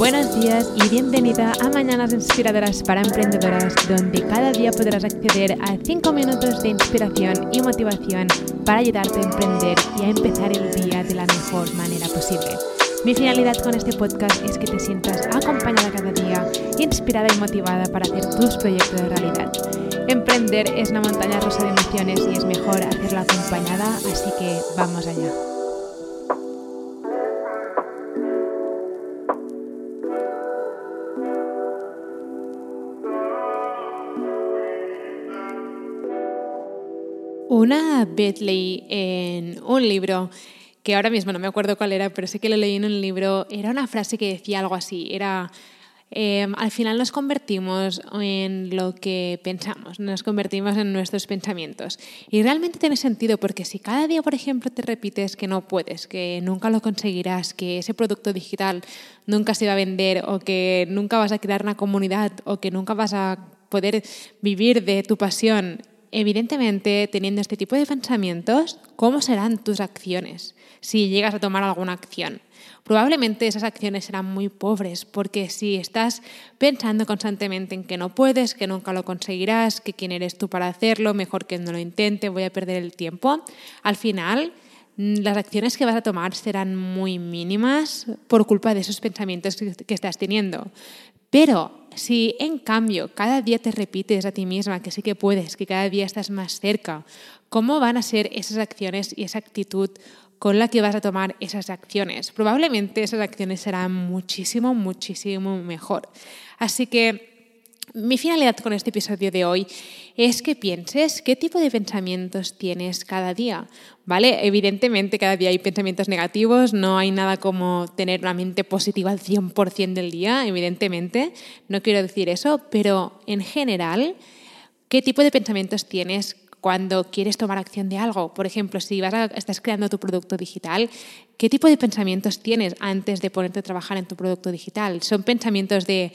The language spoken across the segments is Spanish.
Buenos días y bienvenida a Mañanas Inspiradoras para Emprendedoras, donde cada día podrás acceder a 5 minutos de inspiración y motivación para ayudarte a emprender y a empezar el día de la mejor manera posible. Mi finalidad con este podcast es que te sientas acompañada cada día, inspirada y motivada para hacer tus proyectos de realidad. Emprender es una montaña rusa de emociones y es mejor hacerlo acompañada, así que vamos allá. Una Bentley en un libro que ahora mismo no me acuerdo cuál era, pero sé que lo leí en un libro, era una frase que decía algo así, era, em, al final nos convertimos en lo que pensamos, nos convertimos en nuestros pensamientos. Y realmente tiene sentido porque si cada día, por ejemplo, te repites que no puedes, que nunca lo conseguirás, que ese producto digital nunca se va a vender o que nunca vas a crear una comunidad o que nunca vas a poder vivir de tu pasión, evidentemente, teniendo este tipo de pensamientos, ¿cómo serán tus acciones? si llegas a tomar alguna acción. Probablemente esas acciones serán muy pobres porque si estás pensando constantemente en que no puedes, que nunca lo conseguirás, que quién eres tú para hacerlo, mejor que no lo intente, voy a perder el tiempo, al final mm, las acciones que vas a tomar serán muy mínimas por culpa de esos pensamientos que estás teniendo. Pero si en cambio cada día te repites a ti misma que sí que puedes, que cada día estás más cerca, ¿cómo van a ser esas acciones y esa actitud con la que vas a tomar esas acciones. Probablemente esas acciones serán muchísimo, muchísimo mejor. Así que mi finalidad con este episodio de hoy es que pienses qué tipo de pensamientos tienes cada día, ¿vale? Evidentemente cada día hay pensamientos negativos, no hay nada como tener una mente positiva al 100% del día, evidentemente, no quiero decir eso, pero en general, ¿qué tipo de pensamientos tienes cuando quieres tomar acción de algo. Por ejemplo, si vas estás creando tu producto digital, ¿qué tipo de pensamientos tienes antes de ponerte a trabajar en tu producto digital? ¿Son pensamientos de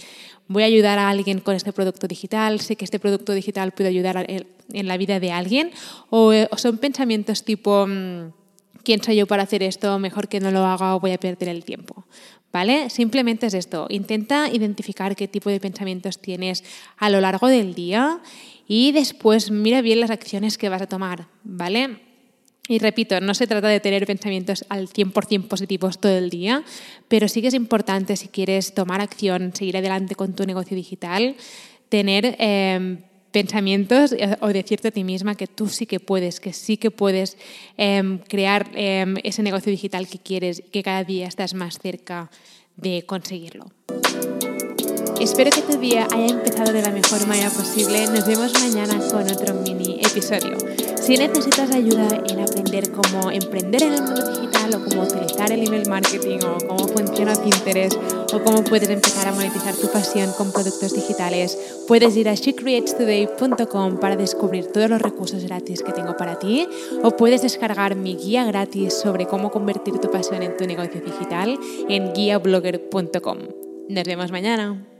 voy a ayudar a alguien con este producto digital, sé que este producto digital puede ayudar en la vida de alguien? ¿O, son pensamientos tipo mm, quién soy yo para hacer esto, mejor que no lo haga o voy a perder el tiempo? ¿Vale? Simplemente es esto. Intenta identificar qué tipo de pensamientos tienes a lo largo del día y después mira bien las acciones que vas a tomar, ¿vale? Y repito, no se trata de tener pensamientos al 100% positivos todo el día, pero sí que es importante si quieres tomar acción, seguir adelante con tu negocio digital, tener em, pensamientos eh, o decirte a ti misma que tú sí que puedes, que sí que puedes em, crear em, ese negocio digital que quieres y que cada día estás más cerca de conseguirlo. Espero que tu día haya empezado de la mejor manera posible. Nos vemos mañana con otro mini episodio. Si necesitas ayuda en aprender cómo emprender en el mundo digital o cómo utilizar el email marketing o cómo funciona Pinterest o cómo puedes empezar a monetizar tu pasión con productos digitales, puedes ir a shecreatestoday.com para descubrir todos los recursos gratis que tengo para ti o puedes descargar mi guía gratis sobre cómo convertir tu pasión en tu negocio digital en guiablogger.com. Nos vemos mañana.